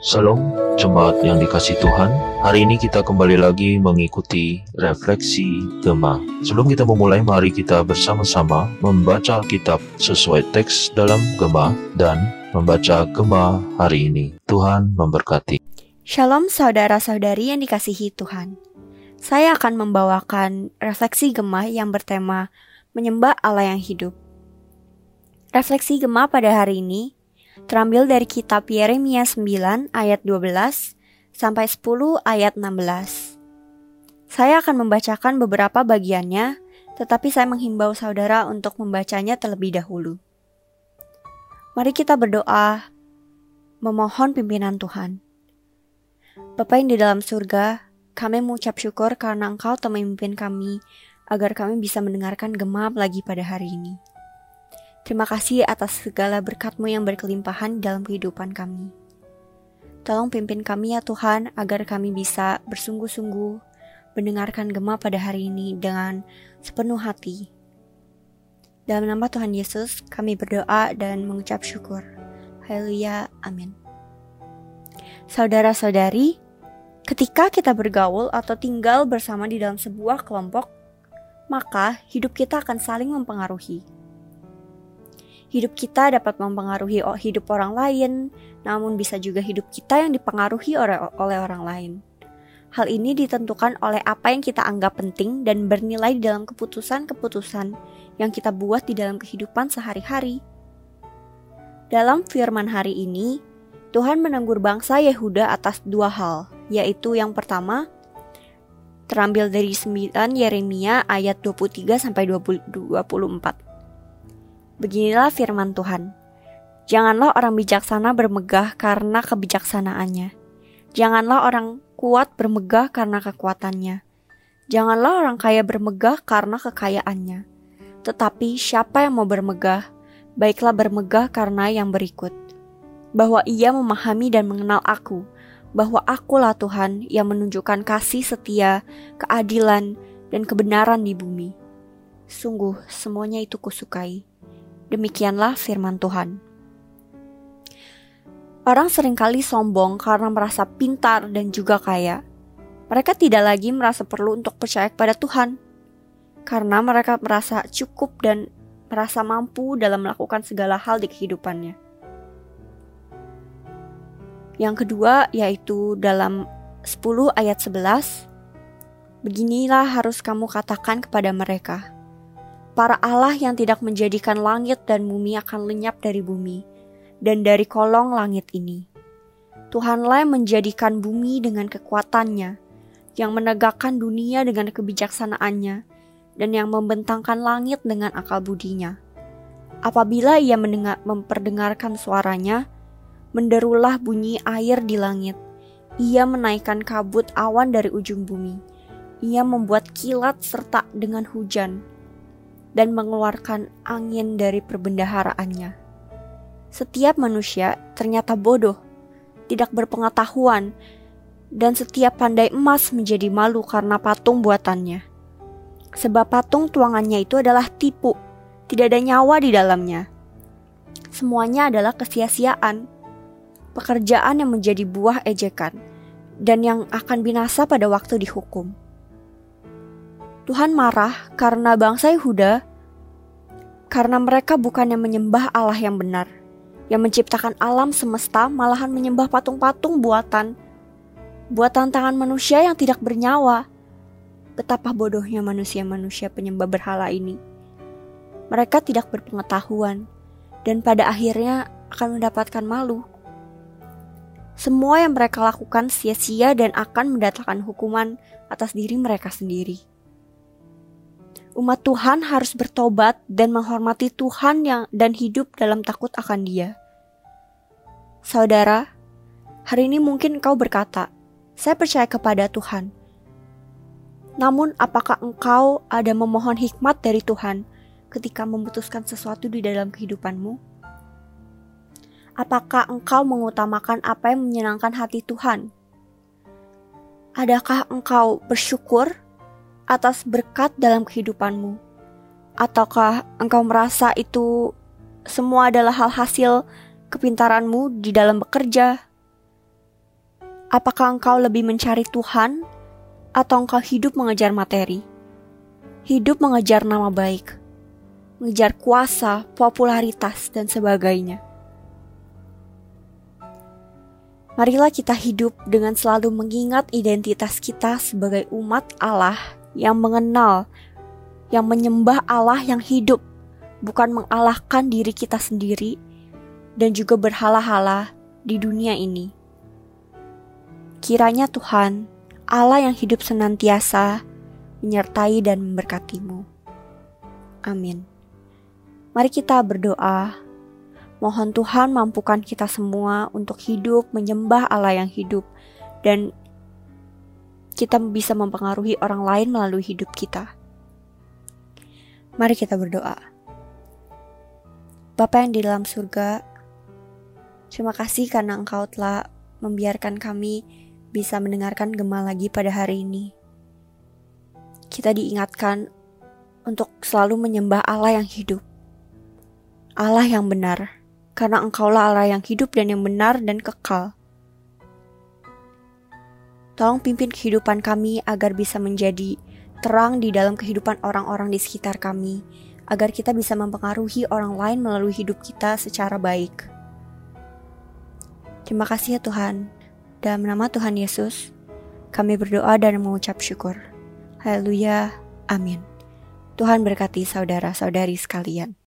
Salam jemaat yang dikasih Tuhan. Hari ini kita kembali lagi mengikuti refleksi Gema. Sebelum kita memulai, mari kita bersama-sama membaca Alkitab sesuai teks dalam Gema dan membaca Gema hari ini. Tuhan memberkati. Shalom saudara-saudari yang dikasihi Tuhan. Saya akan membawakan refleksi Gema yang bertema Menyembah Allah yang hidup. Refleksi Gema pada hari ini terambil dari kitab Yeremia 9 ayat 12 sampai 10 ayat 16. Saya akan membacakan beberapa bagiannya, tetapi saya menghimbau saudara untuk membacanya terlebih dahulu. Mari kita berdoa, memohon pimpinan Tuhan. Bapa yang di dalam surga, kami mengucap syukur karena Engkau telah memimpin kami agar kami bisa mendengarkan gemap lagi pada hari ini. Terima kasih atas segala berkat-Mu yang berkelimpahan dalam kehidupan kami. Tolong pimpin kami ya Tuhan agar kami bisa bersungguh-sungguh mendengarkan gema pada hari ini dengan sepenuh hati. Dalam nama Tuhan Yesus, kami berdoa dan mengucap syukur. Haleluya, amin. Saudara-saudari, ketika kita bergaul atau tinggal bersama di dalam sebuah kelompok, maka hidup kita akan saling mempengaruhi. Hidup kita dapat mempengaruhi hidup orang lain, namun bisa juga hidup kita yang dipengaruhi oleh orang lain. Hal ini ditentukan oleh apa yang kita anggap penting dan bernilai dalam keputusan-keputusan yang kita buat di dalam kehidupan sehari-hari. Dalam firman hari ini, Tuhan menegur bangsa Yehuda atas dua hal, yaitu yang pertama, terambil dari 9 Yeremia ayat 23 sampai 24. Beginilah firman Tuhan. Janganlah orang bijaksana bermegah karena kebijaksanaannya. Janganlah orang kuat bermegah karena kekuatannya. Janganlah orang kaya bermegah karena kekayaannya. Tetapi siapa yang mau bermegah, baiklah bermegah karena yang berikut. Bahwa ia memahami dan mengenal aku, bahwa akulah Tuhan yang menunjukkan kasih setia, keadilan, dan kebenaran di bumi. Sungguh, semuanya itu kusukai. Demikianlah firman Tuhan. Orang sering kali sombong karena merasa pintar dan juga kaya. Mereka tidak lagi merasa perlu untuk percaya kepada Tuhan, karena mereka merasa cukup dan merasa mampu dalam melakukan segala hal di kehidupannya. Yang kedua yaitu dalam 10 ayat 11, Beginilah harus kamu katakan kepada mereka, para Allah yang tidak menjadikan langit dan bumi akan lenyap dari bumi, dan dari kolong langit ini. Tuhanlah yang menjadikan bumi dengan kekuatannya, yang menegakkan dunia dengan kebijaksanaannya, dan yang membentangkan langit dengan akal budinya. Apabila ia mendengar, memperdengarkan suaranya, menderulah bunyi air di langit. Ia menaikkan kabut awan dari ujung bumi. Ia membuat kilat serta dengan hujan dan mengeluarkan angin dari perbendaharaannya. Setiap manusia ternyata bodoh, tidak berpengetahuan, dan setiap pandai emas menjadi malu karena patung buatannya. Sebab patung tuangannya itu adalah tipu, tidak ada nyawa di dalamnya. Semuanya adalah kesia-siaan, pekerjaan yang menjadi buah ejekan, dan yang akan binasa pada waktu dihukum. Tuhan marah karena bangsa Yehuda karena mereka bukan yang menyembah Allah yang benar, yang menciptakan alam semesta malahan menyembah patung-patung buatan, buatan tangan manusia yang tidak bernyawa. Betapa bodohnya manusia-manusia penyembah berhala ini. Mereka tidak berpengetahuan dan pada akhirnya akan mendapatkan malu. Semua yang mereka lakukan sia-sia dan akan mendatangkan hukuman atas diri mereka sendiri umat Tuhan harus bertobat dan menghormati Tuhan yang dan hidup dalam takut akan Dia. Saudara, hari ini mungkin engkau berkata, "Saya percaya kepada Tuhan." Namun, apakah engkau ada memohon hikmat dari Tuhan ketika memutuskan sesuatu di dalam kehidupanmu? Apakah engkau mengutamakan apa yang menyenangkan hati Tuhan? Adakah engkau bersyukur atas berkat dalam kehidupanmu? Ataukah engkau merasa itu semua adalah hal hasil kepintaranmu di dalam bekerja, Apakah engkau lebih mencari Tuhan atau engkau hidup mengejar materi? Hidup mengejar nama baik, mengejar kuasa, popularitas, dan sebagainya. Marilah kita hidup dengan selalu mengingat identitas kita sebagai umat Allah yang mengenal, yang menyembah Allah yang hidup, bukan mengalahkan diri kita sendiri dan juga berhala-hala di dunia ini. Kiranya Tuhan, Allah yang hidup senantiasa, menyertai dan memberkatimu. Amin. Mari kita berdoa. Mohon Tuhan mampukan kita semua untuk hidup menyembah Allah yang hidup dan kita bisa mempengaruhi orang lain melalui hidup kita. Mari kita berdoa. Bapa yang di dalam surga, terima kasih karena Engkau telah membiarkan kami bisa mendengarkan gema lagi pada hari ini. Kita diingatkan untuk selalu menyembah Allah yang hidup. Allah yang benar, karena engkaulah Allah yang hidup dan yang benar dan kekal. Tolong pimpin kehidupan kami agar bisa menjadi terang di dalam kehidupan orang-orang di sekitar kami, agar kita bisa mempengaruhi orang lain melalui hidup kita secara baik. Terima kasih ya Tuhan. Dalam nama Tuhan Yesus, kami berdoa dan mengucap syukur. Haleluya. Amin. Tuhan berkati saudara-saudari sekalian.